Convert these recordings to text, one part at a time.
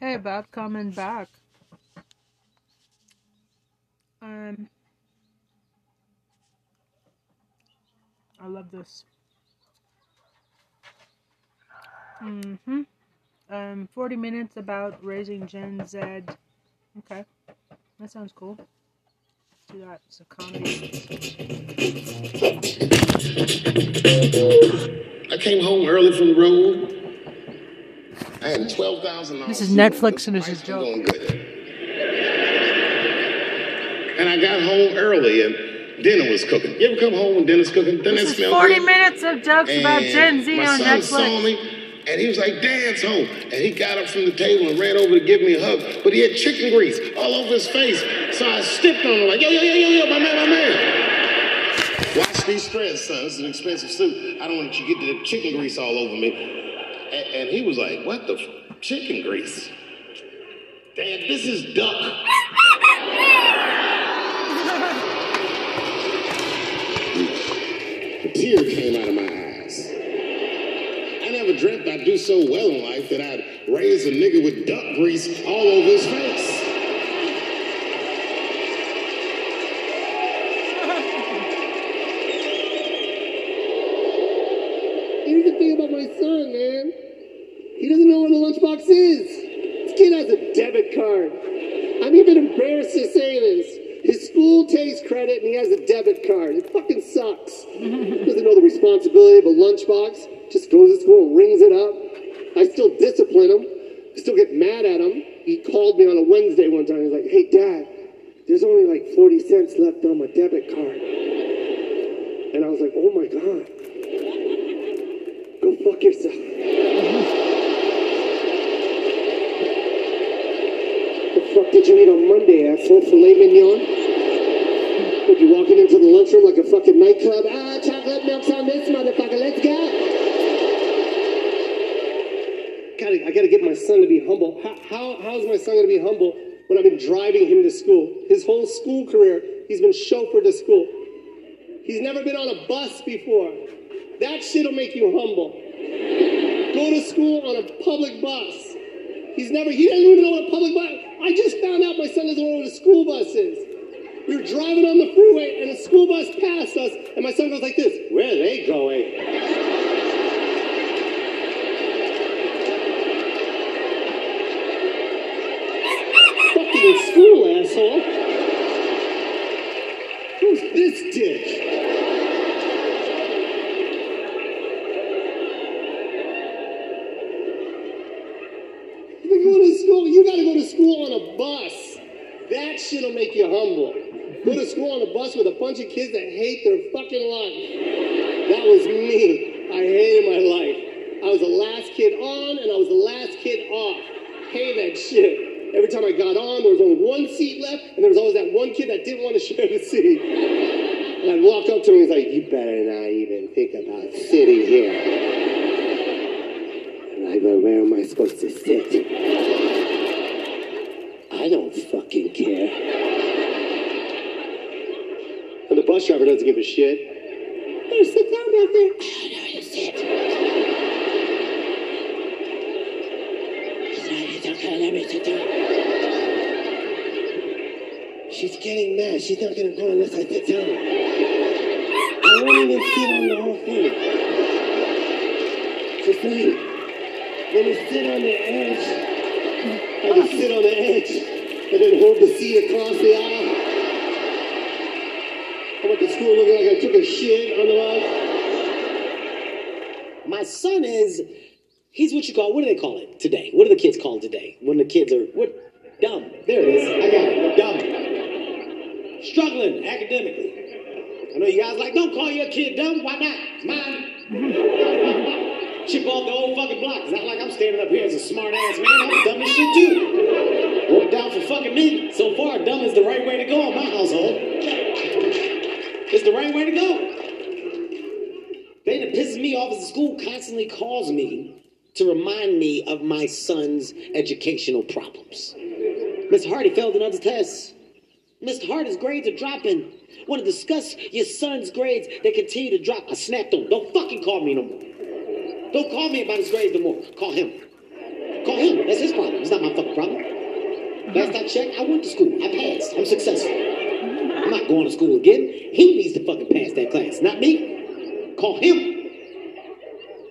Hey, about coming back. Um, I love this. Mm-hmm. Um, 40 minutes about raising Gen Z. Okay. That sounds cool. Do that. It's a comedy. I came home early from the road. I had twelve thousand dollars. This is Netflix and this is good. And I got home early and dinner was cooking. You ever come home when dinner's cooking? Doesn't This it is 40 good? minutes of jokes about And Gen Z my on son saw Netflix. me and he was like, Dad's home. And he got up from the table and ran over to give me a hug. But he had chicken grease all over his face. So I stepped on him like, yo, yo, yo, yo, yo, my man, my man. Watch these threads, son. This is an expensive suit. I don't want you to get the chicken grease all over me. And, he was like, what the f- chicken grease? Dad, this is duck. A tear came out of my eyes. I never dreamt I'd do so well in life that I'd raise a nigga with duck grease all over his face. Here's the thing about my son, man. A is. This kid has a debit card. I'm even embarrassed to say this. His school takes credit and he has a debit card. It fucking sucks. doesn't know the responsibility of a lunchbox. Just goes to school and rings it up. I still discipline him. I still get mad at him. He called me on a Wednesday one time. He's like, hey, Dad, there's only like 40 cents left on my debit card. And I was like, oh my God. Go fuck yourself. fuck did you eat on Monday, asshole? Filet mignon? What, you walking into the lunchroom like a fucking nightclub? Ah, chocolate milk's on this motherfucker. Let's go. I gotta get my son to be humble. How, how, how is my son gonna be humble when I've been driving him to school? His whole school career, he's been chauffeured to school. He's never been on a bus before. That shit'll make you humble. Go to school on a public bus. He's never, he doesn't even know what a public bus. I just found out my son doesn't know what a school bus is. We were driving on the freeway and a school bus passed us, and my son goes like this. Where are they going? Fucking school, asshole. Who's this dick? You gotta go to school. You gotta go to school on a bus. That shit'll make you humble. Go to school on a bus with a bunch of kids that hate their fucking life. That was me. I hated my life. I was the last kid on and I was the last kid off. Hate that shit. Every time I got on, there was only one seat left, and there was always that one kid that didn't want to share the seat. And I'd walk up to him and he's like, You better not even think about sitting here. And I go, Where am I supposed to sit? Bus driver doesn't give a shit. There, sit down back there. I don't know where to sit. He's like, "It's okay, let me sit down." She's getting mad. She's not gonna go unless I sit down. I won't even sit on the whole thing. Just wait. Let me sit on the edge. I can sit on the edge and then hold the seat across the aisle. I went to school looking like I took a shit on the bus. My son is, he's what you call, what do they call it today? What do the kids call today? When the kids are, what? Dumb. There it is. I got it. Dumb. Struggling academically. I know you guys like, don't call your kid dumb. Why not? It's mine. Chip off the old fucking block. It's not like I'm standing up here as a smart ass man. I'm dumb as shit too. Worked out for fucking me. So far, dumb is the right way to go in my household. It's the right way to go. thing that pisses me off is the school constantly calls me to remind me of my son's educational problems. Mr. Hardy failed another test. Mr. Hardy's grades are dropping. Want to discuss your son's grades? They continue to drop. I snapped on. Don't fucking call me no more. Don't call me about his grades no more. Call him. Call him. That's his problem. It's not my fucking problem. Last I checked, I went to school. I passed. I'm successful. Not going to school again. He needs to fucking pass that class, not me. Call him.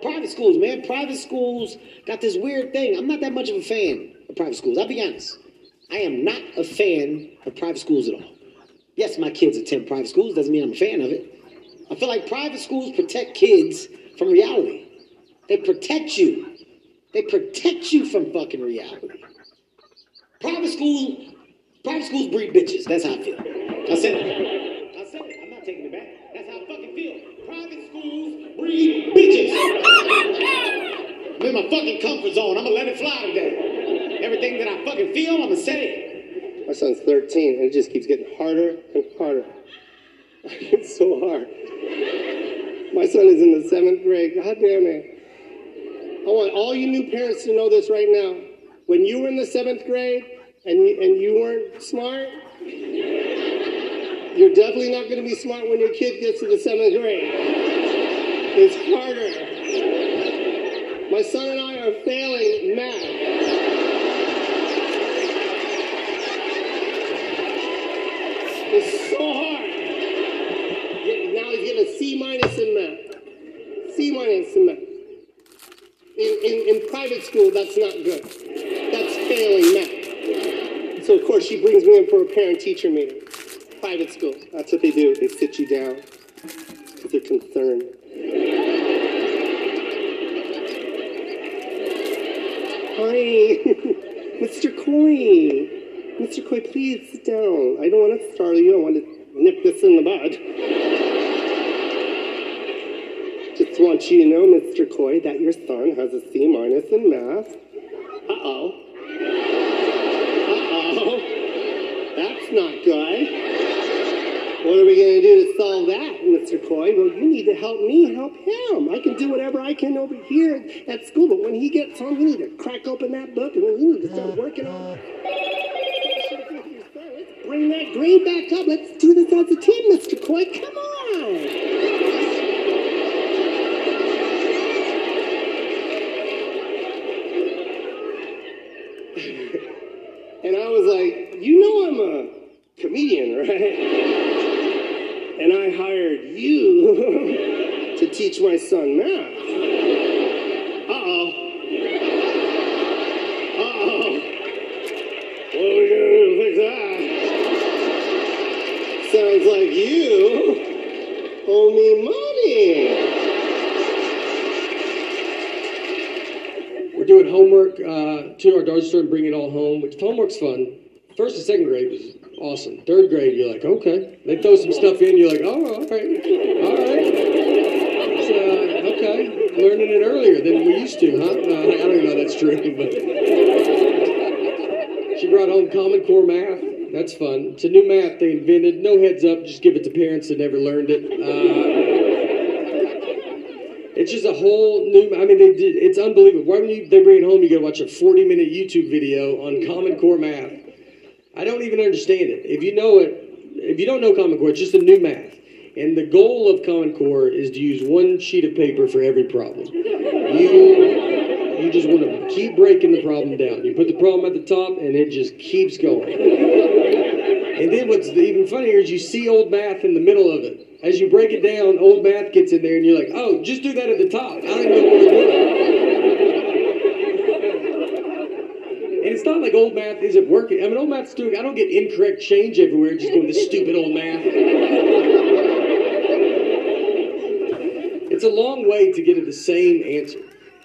Private schools, man. Private schools got this weird thing. I'm not that much of a fan of private schools. I'll be honest. I am not a fan of private schools at all. Yes, my kids attend private schools. Doesn't mean I'm a fan of it. I feel like private schools protect kids from reality. They protect you. They protect you from fucking reality. Private schools, private schools breed bitches. That's how I feel. It. I said it. I'm not taking it back. That's how I fucking feel. Private schools breed bitches. I'm in my fucking comfort zone. I'm gonna let it fly today. Everything that I fucking feel, I'm gonna say it. My son's 13, and it just keeps getting harder and harder. It's so hard. My son is in the seventh grade. God damn it. I want all you new parents to know this right now. When you were in the seventh grade and you, and you weren't smart, you're definitely not going to be smart when your kid gets to the seventh grade. It's harder. My son and I are failing math. It's so hard. Now he's getting a C minus in math. C minus in math. In, in, in private school, that's not good. That's failing math. So, of course, she brings me in for a parent teacher meeting. Private school. That's what they do. They sit you down because they're concerned. Hi, Mr. Coy. Mr. Coy, please sit down. I don't want to startle you. I want to nip this in the bud. Just want you to know, Mr. Coy, that your son has a C minus in math. Uh oh. Uh oh. That's not good. What are we going to do to solve that, Mr. Coy? Well, you need to help me help him. I can do whatever I can over here at school, but when he gets home, you need to crack open that book and you need to start working on it. Bring that grade back up. Let's do this as a team, Mr. Coy. Come on. And I was like, you know I'm a comedian, right? And I hired you to teach my son math. Uh-oh. Uh-oh. What are we gonna do to fix that? Sounds like you owe me money. We're doing homework uh, to our daughter's and bringing it all home, which homework's fun. First and second grade was awesome. Third grade, you're like, okay. They throw some stuff in, you're like, oh, all right, all right. Uh, okay, learning it earlier than we used to, huh? Uh, I don't even know that's true, but she brought home Common Core math. That's fun. It's a new math they invented. No heads up, just give it to parents that never learned it. Uh, it's just a whole new. I mean, they did. It's unbelievable. Why when you, they bring it home, you got to watch a forty-minute YouTube video on Common Core math. I don't even understand it. If you know it, if you don't know Common Core, it's just a new math. And the goal of Common Core is to use one sheet of paper for every problem. You you just want to keep breaking the problem down. You put the problem at the top, and it just keeps going. And then what's even funnier is you see old math in the middle of it. As you break it down, old math gets in there, and you're like, oh, just do that at the top. I don't know what to do. And it's not like old math isn't working. I mean, old math's doing, I don't get incorrect change everywhere just going this stupid old math. It's a long way to get to the same answer.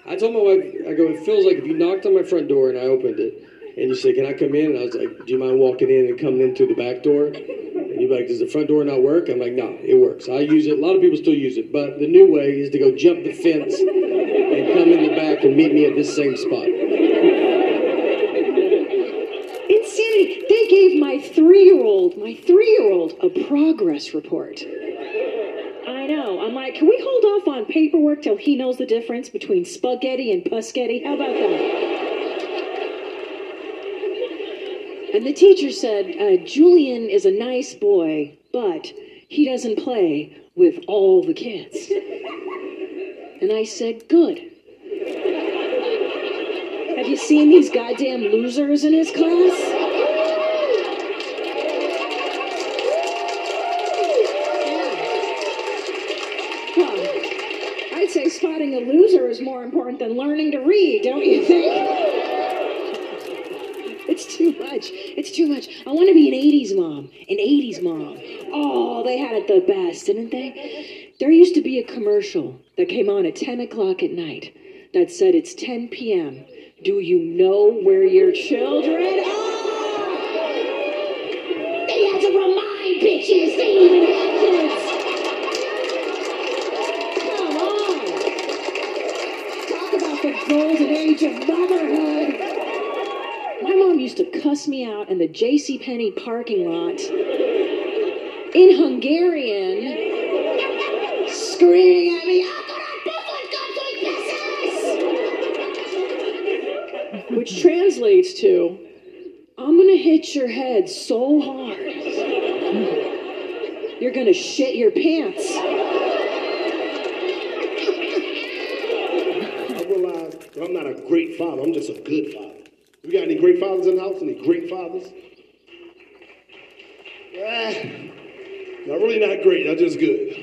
I told my wife, I go, it feels like if you knocked on my front door and I opened it, and you say, can I come in? And I was like, do you mind walking in and coming in through the back door? And you're like, does the front door not work? I'm like, no, it works. I use it. A lot of people still use it. But the new way is to go jump the fence and come in the back and meet me at this same spot. Insanity. They gave my three year old, my three year old, a progress report. I know. I'm like, can we hold off on paperwork till he knows the difference between spaghetti and puschetti? How about that? And the teacher said, uh, Julian is a nice boy, but he doesn't play with all the kids. And I said, good. Have you seen these goddamn losers in his class? Spotting a loser is more important than learning to read, don't you think? It's too much. It's too much. I want to be an 80s mom. An 80s mom. Oh, they had it the best, didn't they? There used to be a commercial that came on at 10 o'clock at night that said it's 10 p.m. Do you know where your children are? They had to remind bitches they even had golden age of motherhood. My mom used to cuss me out in the J.C. Penney parking lot in Hungarian, screaming at me, "I'm gonna put which translates to, I'm gonna hit your head so hard, you're gonna shit your pants. I'm not a great father. I'm just a good father. We got any great fathers in the house? Any great fathers? Ah, not really not great. I'm just good.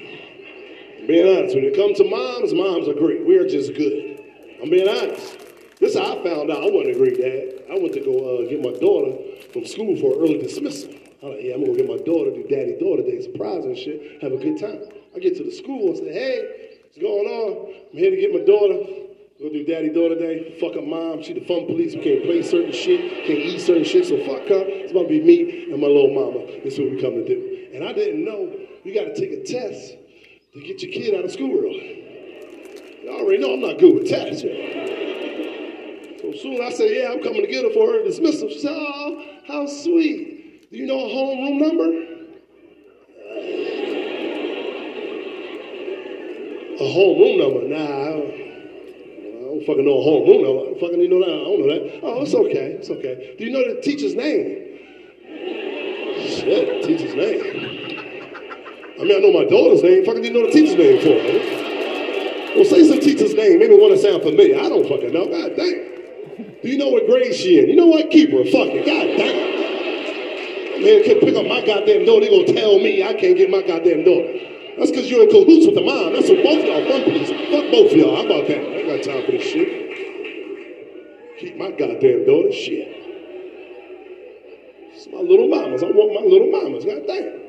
I'm being honest. When it comes to moms, moms are great. We're just good. I'm being honest. This is how I found out I wasn't a great dad. I went to go uh, get my daughter from school for early dismissal. I'm like, yeah, I'm gonna get my daughter do daddy daughter day, surprise and shit, have a good time. I get to the school and say, hey, what's going on? I'm here to get my daughter. Go do daddy daughter day. Fuck her mom. She the fun police. We can't play certain shit. Can't eat certain shit. So fuck her. It's about to be me and my little mama. This is what we come to do. And I didn't know you got to take a test to get your kid out of school early. You already know I'm not good with tests. So soon I said, yeah, I'm coming to get her for her dismissal. She said, oh, how sweet. Do you know her homeroom number? A homeroom number? Nah, I don't, fucking know a homeroom number. I fucking to know that. I don't know that. Oh, it's okay. It's okay. Do you know the teacher's name? Shit, teacher's name. I mean, I know my daughter's name. Fucking do you know the teacher's name for? Man? Well, say some teacher's name. Maybe one that sound familiar. I don't fucking know. God damn. Do you know what grade she in? You know what? Keep her. Fuck it. God damn. Man can pick up my goddamn daughter. They gonna tell me I can't get my goddamn daughter. That's because you're in cahoots with the mom. That's what both y'all police. Fuck both y'all. How about that? I got time for this shit. Keep my goddamn daughter. Shit. It's my little mamas. I want my little mamas. God damn.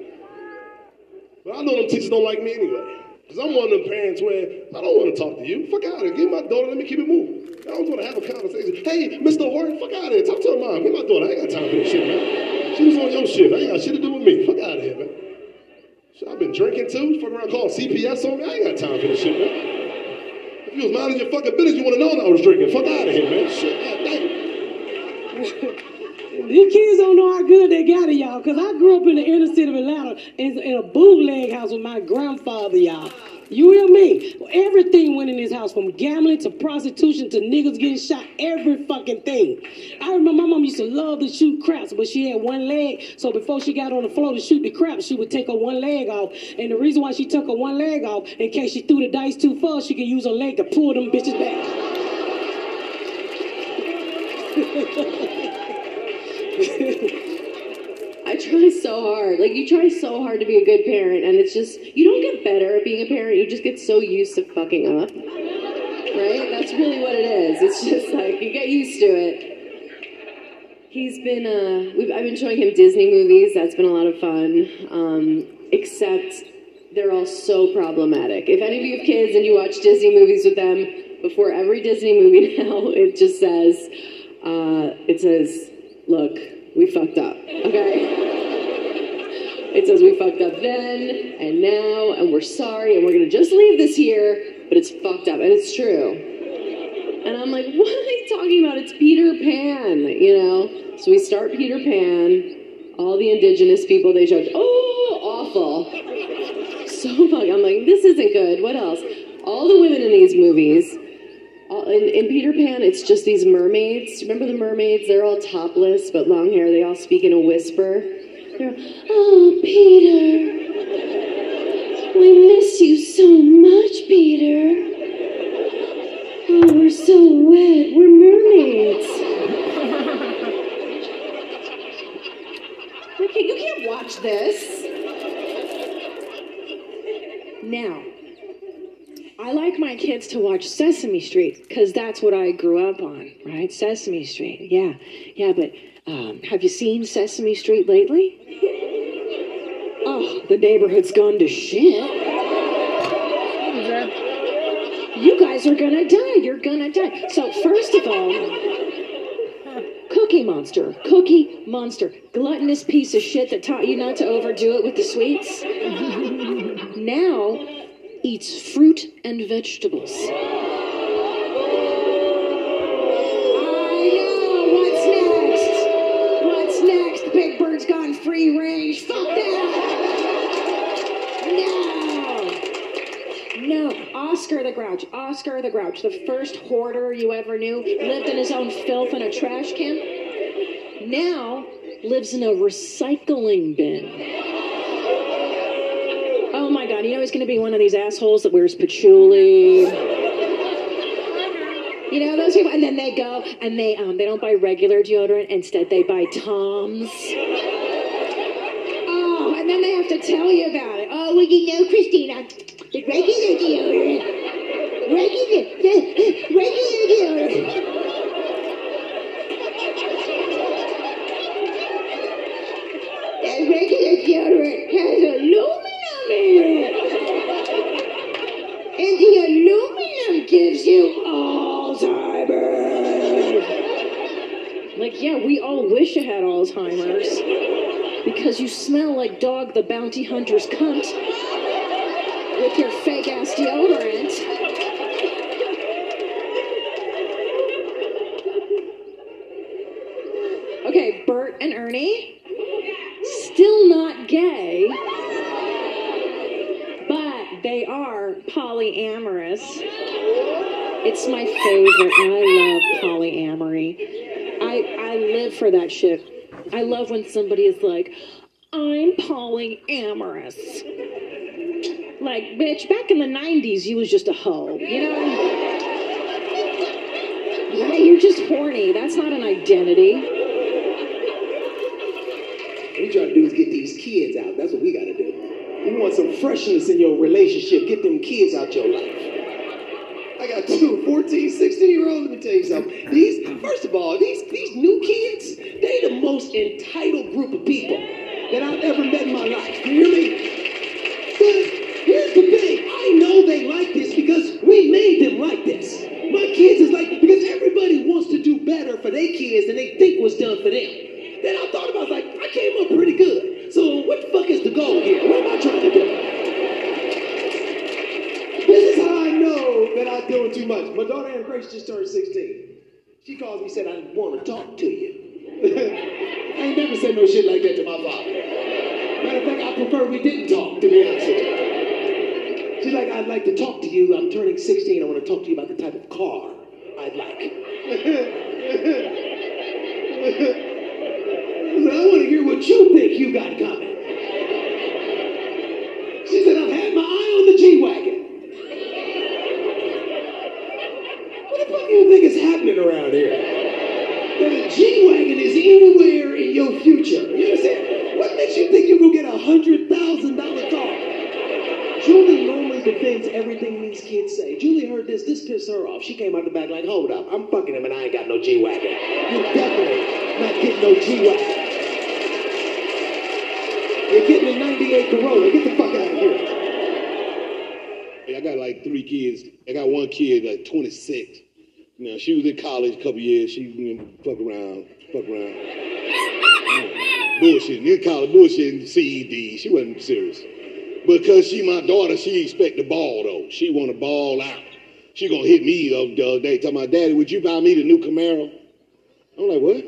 But I know them teachers don't like me anyway. Because I'm one of them parents where I don't want to talk to you. Fuck out of here. Give my daughter, let me keep it moving. I don't want to have a conversation. Hey, Mr. Horton, fuck out of here. Talk to her mom. Get my daughter. I ain't got time for this shit, man. She was on your shit. I ain't got shit to do with me. Fuck out of here. Shit, I've been drinking too. Fuck around calling CPS on me. I ain't got time for this shit, man. If you was minding your fucking business, you would have known I was drinking. Fuck out of here, man. Shit, god damn. These kids don't know how good they got it, y'all. Cause I grew up in the inner city of Atlanta in, in a bootleg house with my grandfather, y'all. You hear me? Everything went in this house, from gambling to prostitution to niggas getting shot. Every fucking thing. I remember my mom used to love to shoot craps, but she had one leg. So before she got on the floor to shoot the craps, she would take her one leg off. And the reason why she took her one leg off, in case she threw the dice too far, she could use her leg to pull them bitches back. I try so hard. Like you try so hard to be a good parent, and it's just you don't get better at being a parent. You just get so used to fucking up, right? That's really what it is. It's just like you get used to it. He's been. Uh, I've been showing him Disney movies. That's been a lot of fun. Um, except they're all so problematic. If any of you have kids and you watch Disney movies with them, before every Disney movie now, it just says, uh, it says, look, we fucked up, okay? It says we fucked up then and now, and we're sorry, and we're gonna just leave this here, but it's fucked up, and it's true. And I'm like, what are they talking about? It's Peter Pan, you know? So we start Peter Pan. All the indigenous people they judge, oh, awful. So fucking, I'm like, this isn't good. What else? All the women in these movies, all, in, in Peter Pan, it's just these mermaids. Remember the mermaids? They're all topless but long hair. They all speak in a whisper. They're, oh, Peter. Kids to watch Sesame Street because that's what I grew up on, right? Sesame Street. Yeah, yeah, but um, have you seen Sesame Street lately? Oh, the neighborhood's gone to shit. You guys are gonna die. You're gonna die. So, first of all, Cookie Monster, Cookie Monster, gluttonous piece of shit that taught you not to overdo it with the sweets. now eats fruit and vegetables. Know. Uh, what's next? What's next? Big Bird's gone free range. Fuck that. No. No. Oscar the Grouch. Oscar the Grouch, the first hoarder you ever knew, lived in his own filth in a trash can. Now lives in a recycling bin. You know he's gonna be one of these assholes that wears patchouli. You know those people, and then they go and they um they don't buy regular deodorant. Instead, they buy Tom's. Oh, and then they have to tell you about it. Oh, well, you know, Christina, the regular deodorant, regular, regular deodorant. Regular deodorant has aluminum in it. And the aluminum gives you Alzheimer's. Like, yeah, we all wish you had Alzheimer's. Because you smell like Dog the Bounty Hunter's cunt with your fake ass deodorant. Okay, Bert and Ernie, still not gay, but they are polyamorous. It's my favorite. I love polyamory. I I live for that shit. I love when somebody is like, I'm polyamorous. Like, bitch, back in the 90s, you was just a hoe, you know? Yeah, you're just horny. That's not an identity. What we trying to do is get these kids out. That's what we gotta do. You want some freshness in your relationship, get them kids out your life. I got two 14, 16 year olds. Let me tell you something. These, first of all, these these new kids, they the most entitled group of people that I've ever met in my life. You hear me? But here's the thing. I know they like this because we made them like this. My kids is like because everybody wants to do better for their kids than they think was done for them. Then I thought about it, like, I came up pretty good. So what the fuck is the goal here? What am I trying to do? This is how I that I'm doing too much. My daughter Anne Grace just turned 16. She calls me said, I want to talk to you. I ain't never said no shit like that to my father. Matter of fact, I prefer we didn't talk, to be honest with you. She's like, I'd like to talk to you. I'm turning 16. I want to talk to you about the type of car I'd like. I want to hear what you think you got coming. She said, I've had my eye on the G-Wagon. What everything these kids say. Julie heard this. This pissed her off. She came out the back like, hold up. I'm fucking him and I ain't got no G-Wagon. You definitely not getting no G-Wagon. You're getting a 98 Corolla. Get the fuck out of here. I got like three kids. I got one kid like 26. Now, she was in college a couple years. She you know, fuck around, fuck around. Bullshit. In college, bullshit. CED. She wasn't serious. Because she my daughter, she expect the ball though. She want to ball out. She gonna hit me the the other day. Tell my daddy, would you buy me the new Camaro? I'm like, what?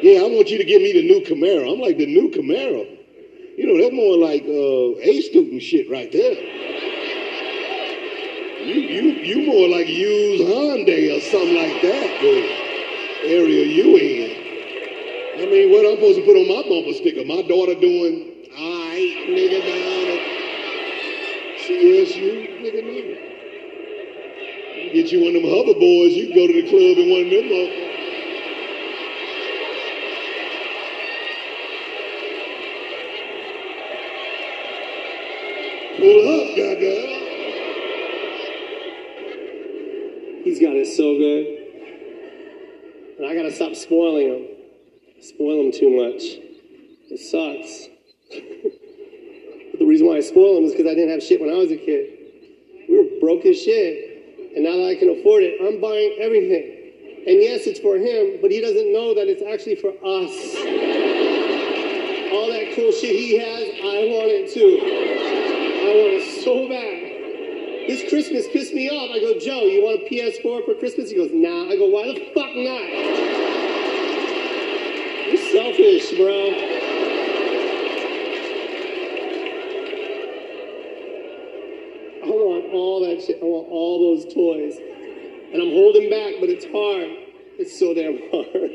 Yeah, I want you to give me the new Camaro. I'm like, the new Camaro? You know, that's more like uh, A student shit right there. You, you, you more like used Hyundai or something like that, the area you in. I mean, what I'm supposed to put on my bumper sticker? My daughter doing, right, nigga, down at CSU, nigga, nigga. Get you one of them hoverboards. You can go to the club in one of them. uh, Pull up, goddamn. He's got it so good. And I gotta stop spoiling him. Spoil him too much. It sucks. reason why I spoil him is because I didn't have shit when I was a kid. We were broke as shit. And now that I can afford it, I'm buying everything. And yes, it's for him, but he doesn't know that it's actually for us. All that cool shit he has, I want it too. I want it so bad. This Christmas pissed me off. I go, Joe, you want a PS4 for Christmas? He goes, nah. I go, why the fuck not? You're selfish, bro. I I want all those toys. And I'm holding back, but it's hard. It's so damn hard.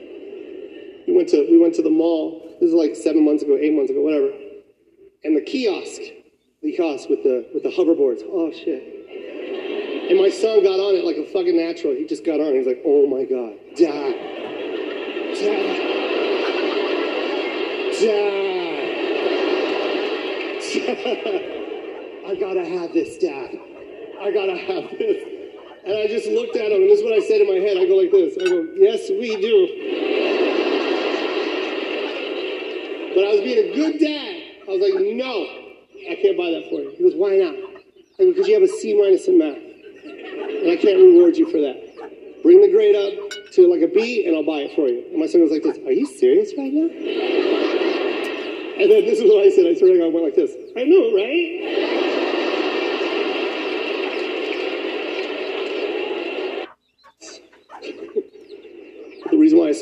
We went to we went to the mall. This is like seven months ago, eight months ago, whatever. And the kiosk, the kiosk with the with the hoverboards. Oh shit. And my son got on it like a fucking natural. He just got on. He's like, oh my god, dad, dad, dad. I gotta have this, dad. I gotta have this. And I just looked at him, and this is what I said in my head. I go like this. I go, yes, we do. But I was being a good dad. I was like, no, I can't buy that for you. He goes, why not? I go, because you have a C minus in math. And I can't reward you for that. Bring the grade up to like a B, and I'll buy it for you. And my son goes like this, are you serious right now? And then this is what I said. I swear to God, I went like this. I know, right?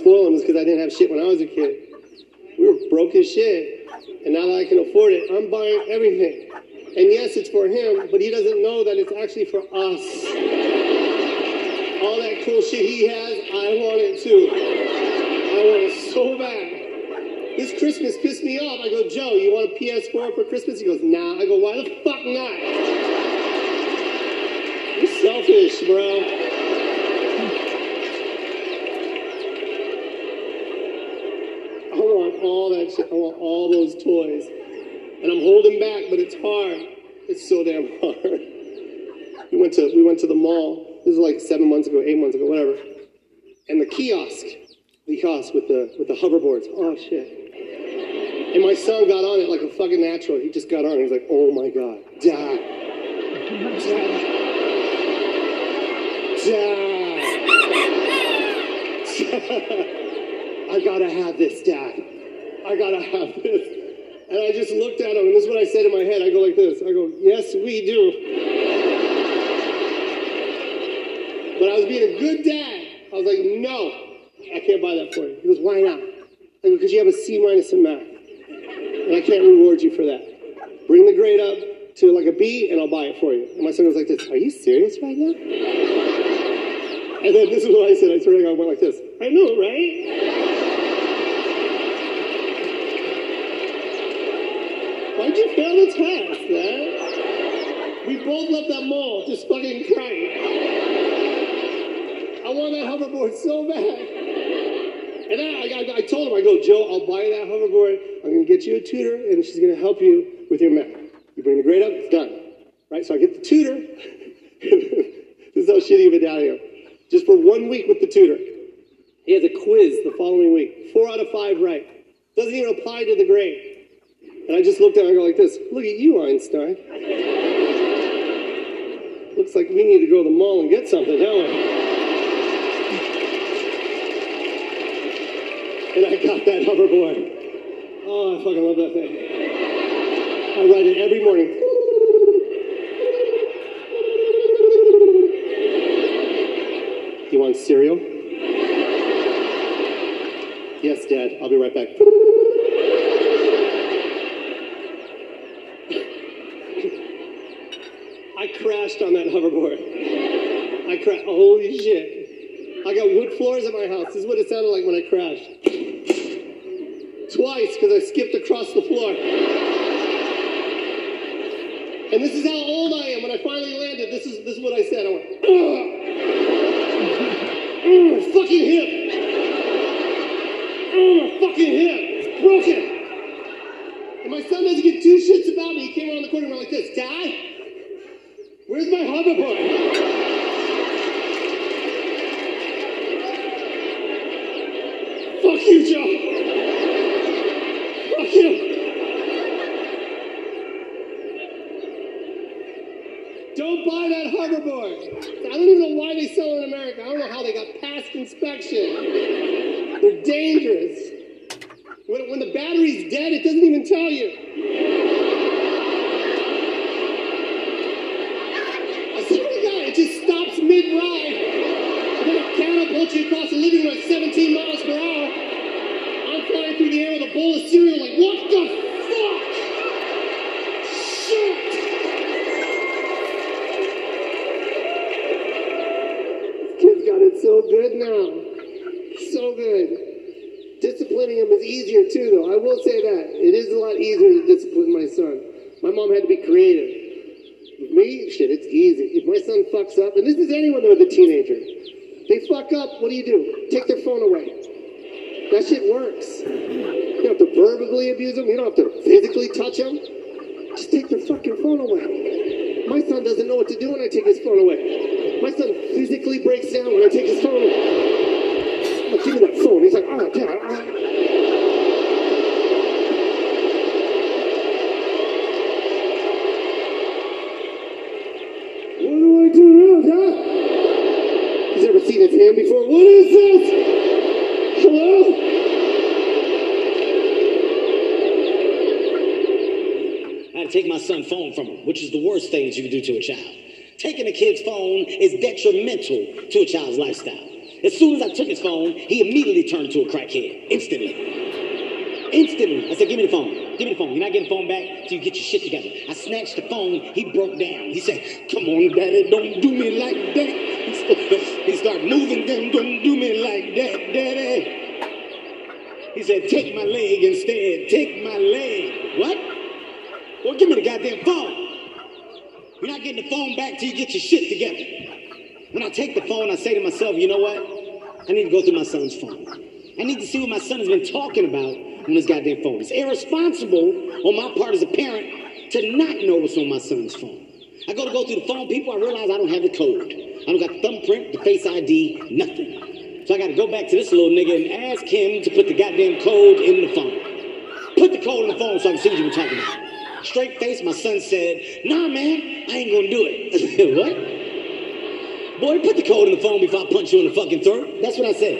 Is because I didn't have shit when I was a kid. We were broke as shit. And now that I can afford it, I'm buying everything. And yes, it's for him, but he doesn't know that it's actually for us. All that cool shit he has, I want it too. I want it so bad. This Christmas pissed me off. I go, Joe, you want a PS4 for Christmas? He goes, nah. I go, why the fuck not? You're selfish, bro. I want shit. I want all those toys. And I'm holding back, but it's hard. It's so damn hard. We went to we went to the mall. This is like seven months ago, eight months ago, whatever. And the kiosk, the kiosk with the with the hoverboards. Oh shit. And my son got on it like a fucking natural. He just got on. He's like, oh my god, dad, dad, dad. I gotta have this, Dad. I gotta have this. And I just looked at him, and this is what I said in my head. I go like this. I go, yes, we do. But I was being a good dad. I was like, no, I can't buy that for you. He goes, why not? I go, because you have a C minus in math. And I can't reward you for that. Bring the grade up to like a B, and I'll buy it for you. And my son goes like this, are you serious right now? And then this is what I said. I swear to God, I went like this. I know, right? Why'd you fail the test, man? We both left that mall just fucking crying. I want that hoverboard so bad. And then I, I, I told him, I go, Joe, I'll buy you that hoverboard. I'm going to get you a tutor, and she's going to help you with your math. You bring the grade up, it's done. Right? So I get the tutor. this is how shitty of a dad I am. Just for one week with the tutor. He has a quiz the following week. Four out of five right. Doesn't even apply to the grade. And I just looked at go like this. Look at you, Einstein. Looks like we need to go to the mall and get something, don't we? And I got that hoverboard. Oh, I fucking love that thing. I ride it every morning. You want cereal? Yes, Dad. I'll be right back. I crashed on that hoverboard. I crashed. Holy shit. I got wood floors at my house. This is what it sounded like when I crashed. Twice because I skipped across the floor. And this is how old I am. When I finally landed, this is this is what I said. I went, Ugh! Oh, fucking hip. Oh, my fucking hip. It's broken. And my son doesn't give two shits about me. He came around the corner and went like this. Dad, where's my hoverboard? Fuck you, Joe. Fuck you. Don't buy that hoverboard. I don't even know why they sell it in America. I don't know how they got past inspection. They're dangerous. When, when the battery's dead, it doesn't even tell you. You across the living at 17 miles per hour. I'm flying through the air with a bowl of cereal like, what the fuck? Shit! Kid's got it so good now. So good. Disciplining him is easier too, though. I will say that. It is a lot easier to discipline my son. My mom had to be creative. With me, shit, it's easy. If my son fucks up, and this is anyone with a teenager, fuck up, what do you do? Take their phone away. That shit works. You don't have to verbally abuse them. You don't have to physically touch them. Just take their fucking phone away. My son doesn't know what to do when I take his phone away. My son physically breaks down when I take his phone away. Oh, give me that phone. He's like, oh, dad. ah." What do I do now, Dad? He's hand before. What is this? Hello? I had to take my son's phone from him, which is the worst thing that you can do to a child. Taking a kid's phone is detrimental to a child's lifestyle. As soon as I took his phone, he immediately turned into a crackhead. Instantly. Instantly. I said, give me the phone. Give me the phone. You're not getting the phone back till you get your shit together. I snatched the phone. He broke down. He said, come on, daddy, don't do me like that. He started moving, then don't do me like that, daddy. He said, take my leg instead. Take my leg. What? Well, give me the goddamn phone. You're not getting the phone back till you get your shit together. When I take the phone, I say to myself, you know what? I need to go through my son's phone. I need to see what my son has been talking about on his goddamn phone. It's irresponsible on my part as a parent to not know what's on my son's phone. I go to go through the phone, people, I realize I don't have the code. I don't got thumbprint, the face ID, nothing. So I got to go back to this little nigga and ask him to put the goddamn code in the phone. Put the code in the phone so I can see what you've been talking about. Straight face, my son said, Nah, man, I ain't gonna do it. I said, What? Boy, put the code in the phone before I punch you in the fucking throat. That's what I said.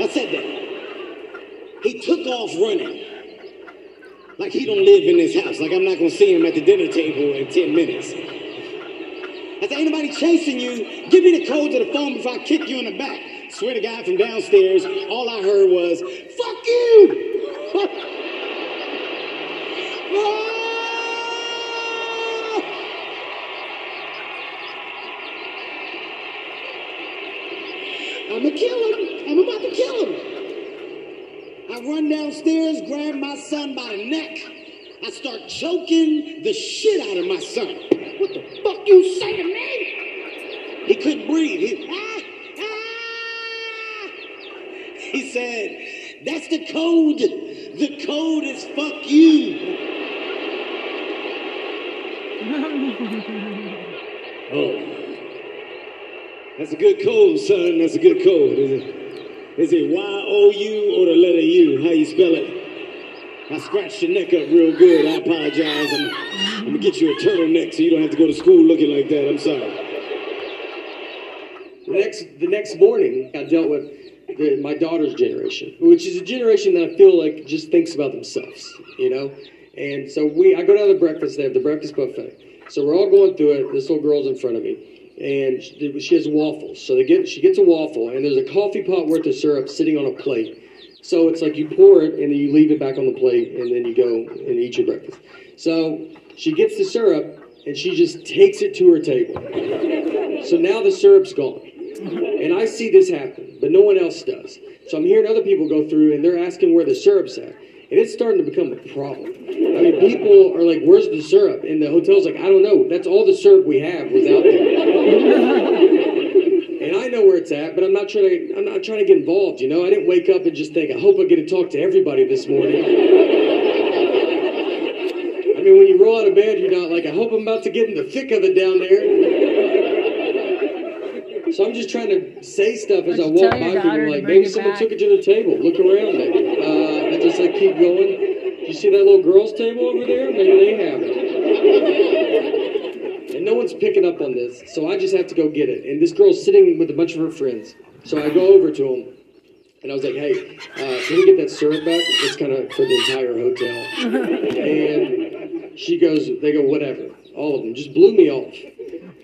I said that. He took off running. Like he don't live in this house. Like I'm not gonna see him at the dinner table in 10 minutes. I said, ain't nobody chasing you. Give me the code to the phone before I kick you in the back. Swear to God from downstairs, all I heard was, fuck you! Ah! I'ma kill him. I'm about to kill him. I run downstairs, grab my son by the neck. I start choking the shit out of my son. You say to me? He couldn't breathe. He, ah, ah. he said, that's the code. The code is fuck you. oh. That's a good code, son. That's a good code. Is it, is it Y-O-U or the letter U? How you spell it? I scratched your neck up real good. I apologize. I'm, I'm gonna get you a turtleneck so you don't have to go to school looking like that. I'm sorry. The next, the next morning, I dealt with the, my daughter's generation, which is a generation that I feel like just thinks about themselves, you know. And so we, I go down to breakfast. They have the breakfast buffet. So we're all going through it. This little girl's in front of me, and she, she has waffles. So they get, she gets a waffle, and there's a coffee pot worth of syrup sitting on a plate. So it's like you pour it and then you leave it back on the plate, and then you go and eat your breakfast. So she gets the syrup and she just takes it to her table. So now the syrup's gone. And I see this happen, but no one else does. So I'm hearing other people go through and they're asking where the syrup's at. And it's starting to become a problem. I mean, people are like, where's the syrup? And the hotel's like, I don't know. That's all the syrup we have was out there. I know where it's at, but I'm not trying to. I'm not trying to get involved. You know, I didn't wake up and just think, I hope I get to talk to everybody this morning. I mean, when you roll out of bed, you're not like, I hope I'm about to get in the thick of it down there. So I'm just trying to say stuff as I walk by people, like maybe someone back. took it to the table. Look around, maybe. Uh, I just like keep going. Do you see that little girls' table over there? Maybe they have it. No one's picking up on this, so I just have to go get it. And this girl's sitting with a bunch of her friends. So I go over to them, and I was like, hey, uh, can we get that syrup back? It's kind of for the entire hotel. And she goes, they go, whatever. All of them. Just blew me off.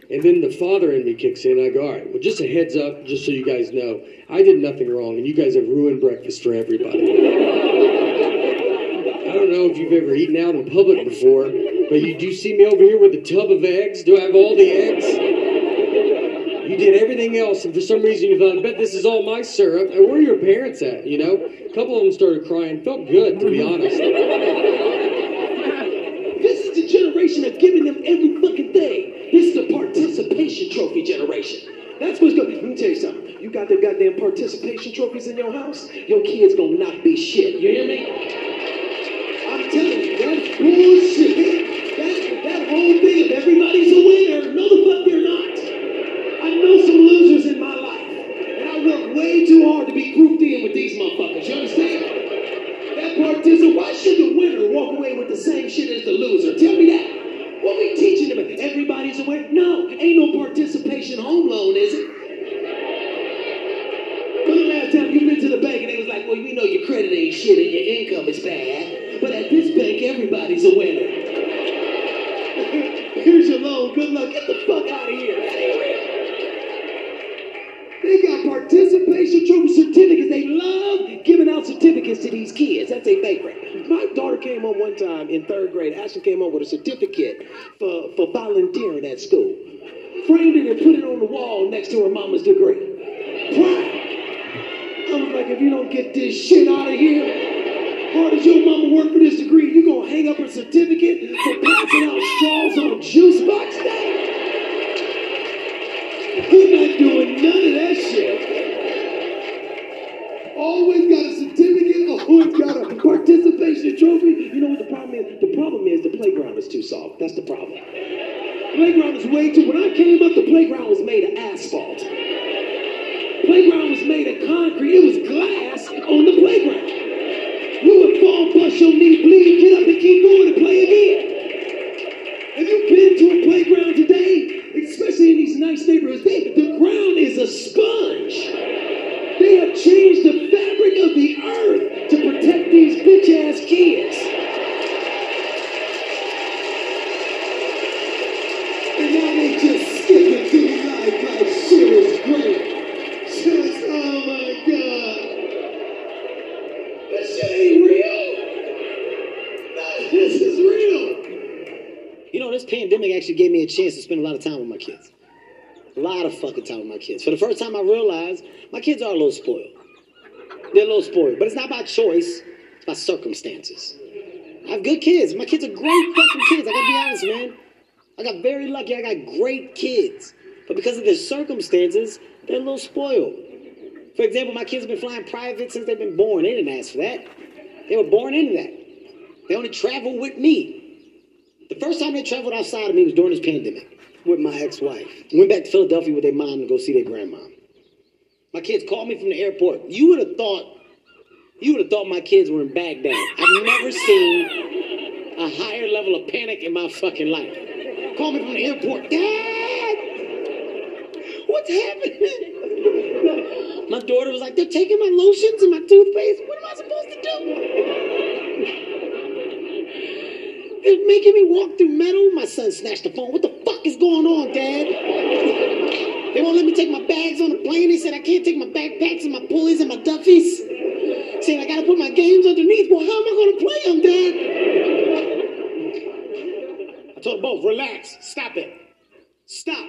And then the father in me kicks in. I go, all right, well, just a heads up, just so you guys know, I did nothing wrong, and you guys have ruined breakfast for everybody. I don't know if you've ever eaten out in public before, but you do see me over here with a tub of eggs. Do I have all the eggs? You did everything else, and for some reason you thought, I bet this is all my syrup. And where are your parents at? You know, a couple of them started crying. Felt good, to be honest. This is the generation of giving them every fucking thing. This is the participation trophy generation. That's what's good. Let me tell you something. You got the goddamn participation trophies in your house, your kids gonna not be shit. You hear me? I'm telling you, that's bullshit. Everybody's a winner. No, the fuck they're not. Next to her mama's degree. Proud. I was like, if you don't get this shit out of here, hard as your mama worked for this degree, you gonna hang up her certificate for passing out straws on juice box day? We're not doing none of that shit. Always got a certificate, always got a participation trophy. You know what the problem is? The problem is the playground is too soft. That's the problem. Playground is way too. When I came up, the playground was made of asphalt. Playground was made of concrete. It was glass spend a lot of time with my kids. A lot of fucking time with my kids. For the first time, I realized my kids are a little spoiled. They're a little spoiled, but it's not by choice, it's by circumstances. I have good kids. My kids are great fucking kids. I gotta be honest, man. I got very lucky. I got great kids. But because of their circumstances, they're a little spoiled. For example, my kids have been flying private since they've been born. They didn't ask for that. They were born into that. They only travel with me. The first time they traveled outside of me was during this pandemic with my ex-wife. Went back to Philadelphia with their mom to go see their grandma. My kids called me from the airport. You would have thought, you would have thought my kids were in Baghdad. I've never seen a higher level of panic in my fucking life. Call me from the airport. Dad! What's happening? My daughter was like, they're taking my lotions and my toothpaste. What am I supposed to do? They're making me walk through metal. My son snatched the phone. What the is going on, Dad? They won't let me take my bags on the plane. They said I can't take my backpacks and my pulleys and my duffies. Said I gotta put my games underneath. Well, how am I gonna play them, Dad? I told them both, relax. Stop it. Stop.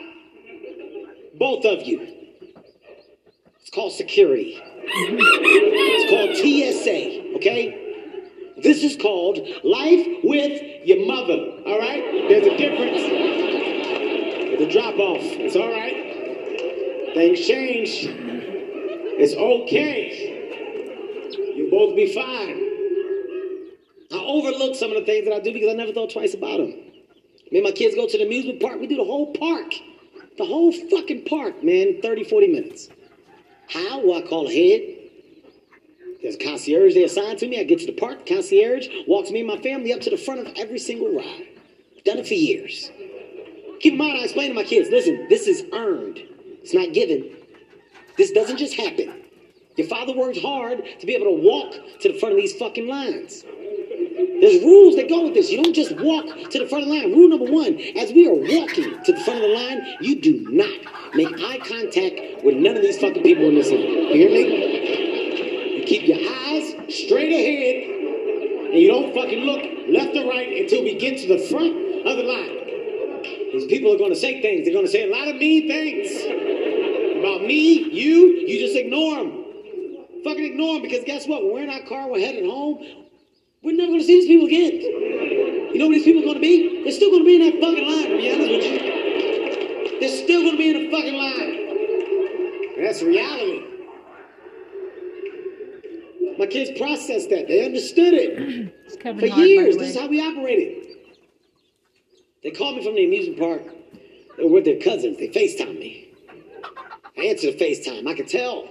Both of you. It's called security. It's called TSA, okay? This is called life with your mother, all right? There's a difference. A drop off. It's all right. Things change. It's okay. You'll both be fine. I overlook some of the things that I do because I never thought twice about them. Me and my kids go to the amusement park. We do the whole park. The whole fucking park, man, 30, 40 minutes. How? Well, I call ahead. There's a concierge they assigned to me. I get to the park. The concierge walks me and my family up to the front of every single ride. Done it for years. Keep in mind, I explain to my kids listen, this is earned, it's not given. This doesn't just happen. Your father worked hard to be able to walk to the front of these fucking lines. There's rules that go with this. You don't just walk to the front of the line. Rule number one, as we are walking to the front of the line, you do not make eye contact with none of these fucking people in this line. You hear me? You keep your eyes straight ahead, and you don't fucking look left or right until we get to the front of the line. These people are going to say things. They're going to say a lot of mean things about me, you. You just ignore them. Fucking ignore them because guess what? When we're in our car, we're heading home. We're never going to see these people again. You know what these people are going to be? They're still going to be in that fucking line, to be honest with you. They're still going to be in the fucking line. And that's reality. My kids processed that. They understood it. For years, this is how we operated. They called me from the amusement park. They were with their cousins. They FaceTime me. I answered the FaceTime. I could tell.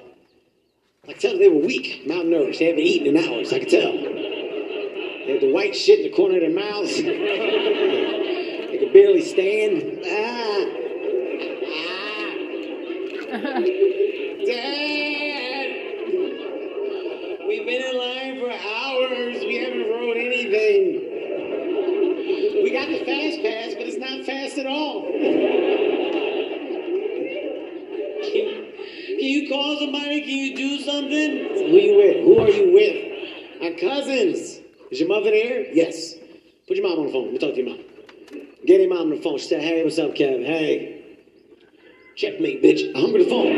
I could tell they were weak, malnourished. They haven't eaten in hours. I could tell. They had the white shit in the corner of their mouths. they could barely stand. Ah. Ah. somebody? Can you do something? Who you with? Who are you with? My cousins. Is your mother there? Yes. Put your mom on the phone. Let me talk to your mom. Get your mom on the phone. She said, hey, what's up, Kevin? Hey. Checkmate, bitch. I hung the phone.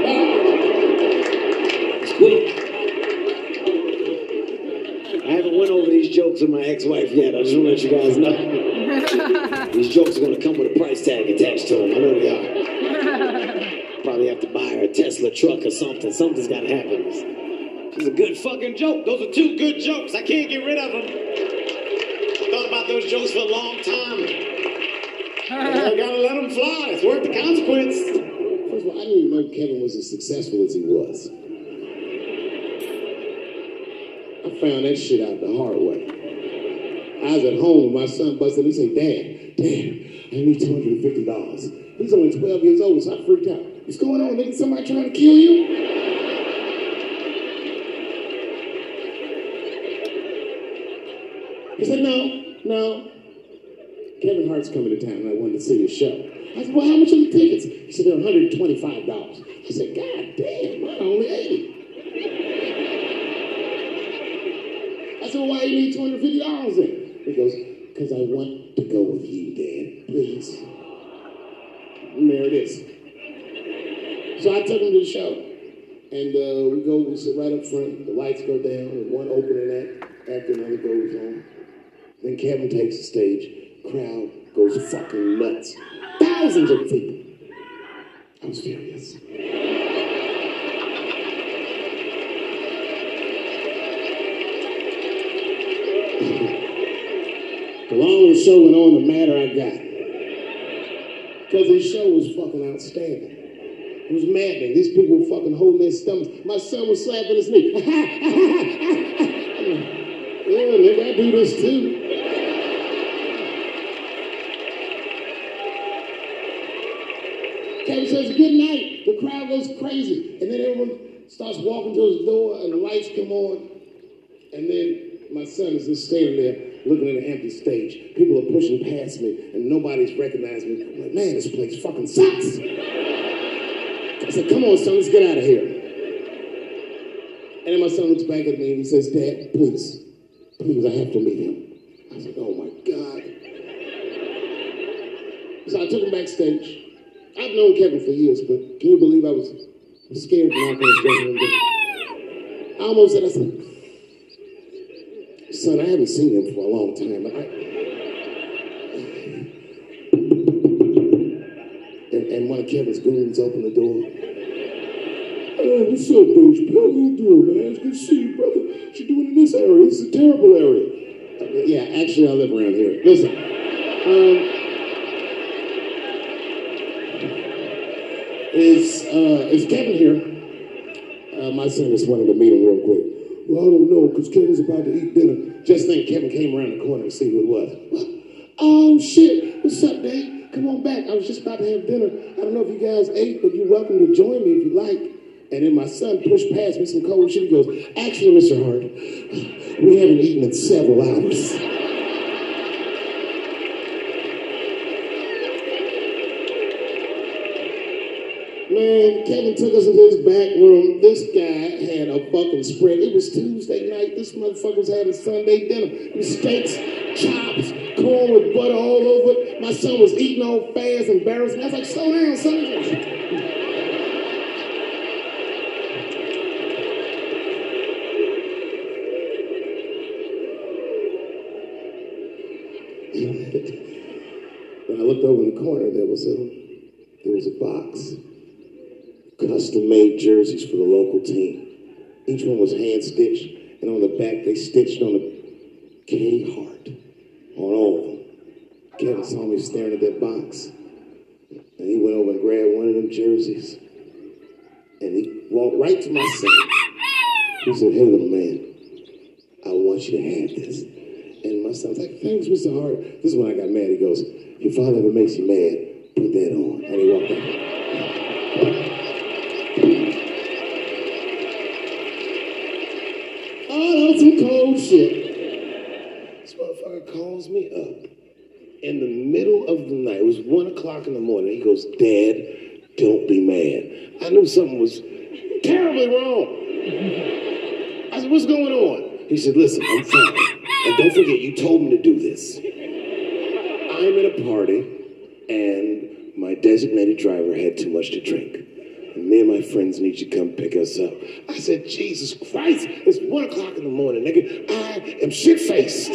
It's quick. I haven't went over these jokes with my ex-wife yet. I just want to let you guys know. these jokes are going to come with a price tag attached to them. I know they are. Probably have to buy her a Tesla truck or something. Something's got to happen. It's a good fucking joke. Those are two good jokes. I can't get rid of them. I thought about those jokes for a long time. I gotta let them fly. It's worth the consequence. First of all, I didn't even know Kevin was as successful as he was. I found that shit out the hard way. I was at home my son busted. He said, Dad, Dad, I need $250. He's only 12 years old, so I freaked out. What's going on, nigga? Somebody trying to kill you? He said, no, no. Kevin Hart's coming to town and I wanted to see his show. I said, well, how much are the tickets? He said, they're $125. I said, God damn, mine only 80 I said, well, why you need $250 then? He goes, because I want to go with you, Dad. Please. And there it is. So I took him to the show. And uh, we go, we sit right up front. The lights go down, and one opening act after another goes on. Then Kevin takes the stage. Crowd goes fucking nuts. Thousands of people. I was furious. The longer the show went on, the madder I got. Because his show was fucking outstanding. Was maddening. These people were fucking holding their stomachs. My son was slapping his knee. yeah, nigga, I do this too. Kevin says, good night. The crowd goes crazy. And then everyone starts walking to his door and the lights come on. And then my son is just standing there looking at an empty stage. People are pushing past me and nobody's recognizing me. I'm like, man, this place fucking sucks. I said, come on, son, let's get out of here. And then my son looks back at me and he says, Dad, please, please, I have to meet him. I said, oh my God. So I took him backstage. I've known Kevin for years, but can you believe I was scared to knock on his? I almost said, I said, son, I haven't seen him for a long time. I, and, one of Kevin's goons opened the door. Hey, what's up, Doge? How you doing, man? It's good to see you, brother. What you doing in this area? This is a terrible area. Uh, yeah, actually, I live around here. Listen, um, is uh, is Kevin here? Uh, my son just wanted to meet him real quick. Well, I don't know, because Kevin's about to eat dinner. Just think Kevin came around the corner to see who it was. Oh, shit. What's up, Dave? Come on back. I was just about to have dinner. I don't know if you guys ate, but you're welcome to join me if you like. And then my son pushed past me some cold shit. He goes, Actually, Mr. Hart, we haven't eaten in several hours. Man, Kevin took us into his back room. This guy had a fucking spread. It was Tuesday night. This motherfucker was having Sunday dinner. It steaks, chops, corn with butter all over it. My son was eating all fast, embarrassed. I was like, slow down, son. when I looked over in the corner, there was a there was a box custom made jerseys for the local team. Each one was hand stitched, and on the back they stitched on the K Hart Oh, on of them. Kevin saw me staring at that box, and he went over and grabbed one of them jerseys, and he walked right to my son. He said, "Hey, little man, I want you to have this." And my son was like, "Thanks, Mr. Hart." This is when I got mad. He goes, "Your father ever makes you mad, put that on." And he walked out. Oh, that's some cold shit. Calls me up in the middle of the night. It was one o'clock in the morning. He goes, Dad, don't be mad. I knew something was terribly wrong. I said, What's going on? He said, Listen, I'm fine. And don't forget, you told me to do this. I'm at a party, and my designated driver had too much to drink. And me and my friends need you to come pick us up. I said, Jesus Christ, it's one o'clock in the morning, nigga. I am shit faced.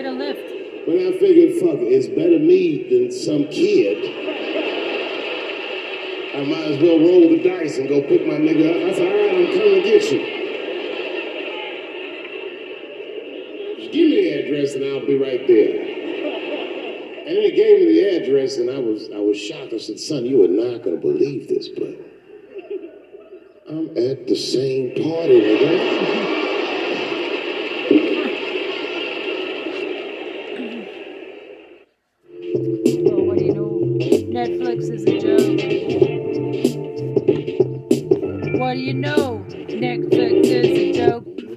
Get a lift. But I figured, fuck it's better me than some kid. I might as well roll the dice and go pick my nigga up. I said, all right, I'm coming to get you. Just give me the address and I'll be right there. And then he gave me the address and I was I was shocked. I said, son, you are not gonna believe this, but I'm at the same party, nigga.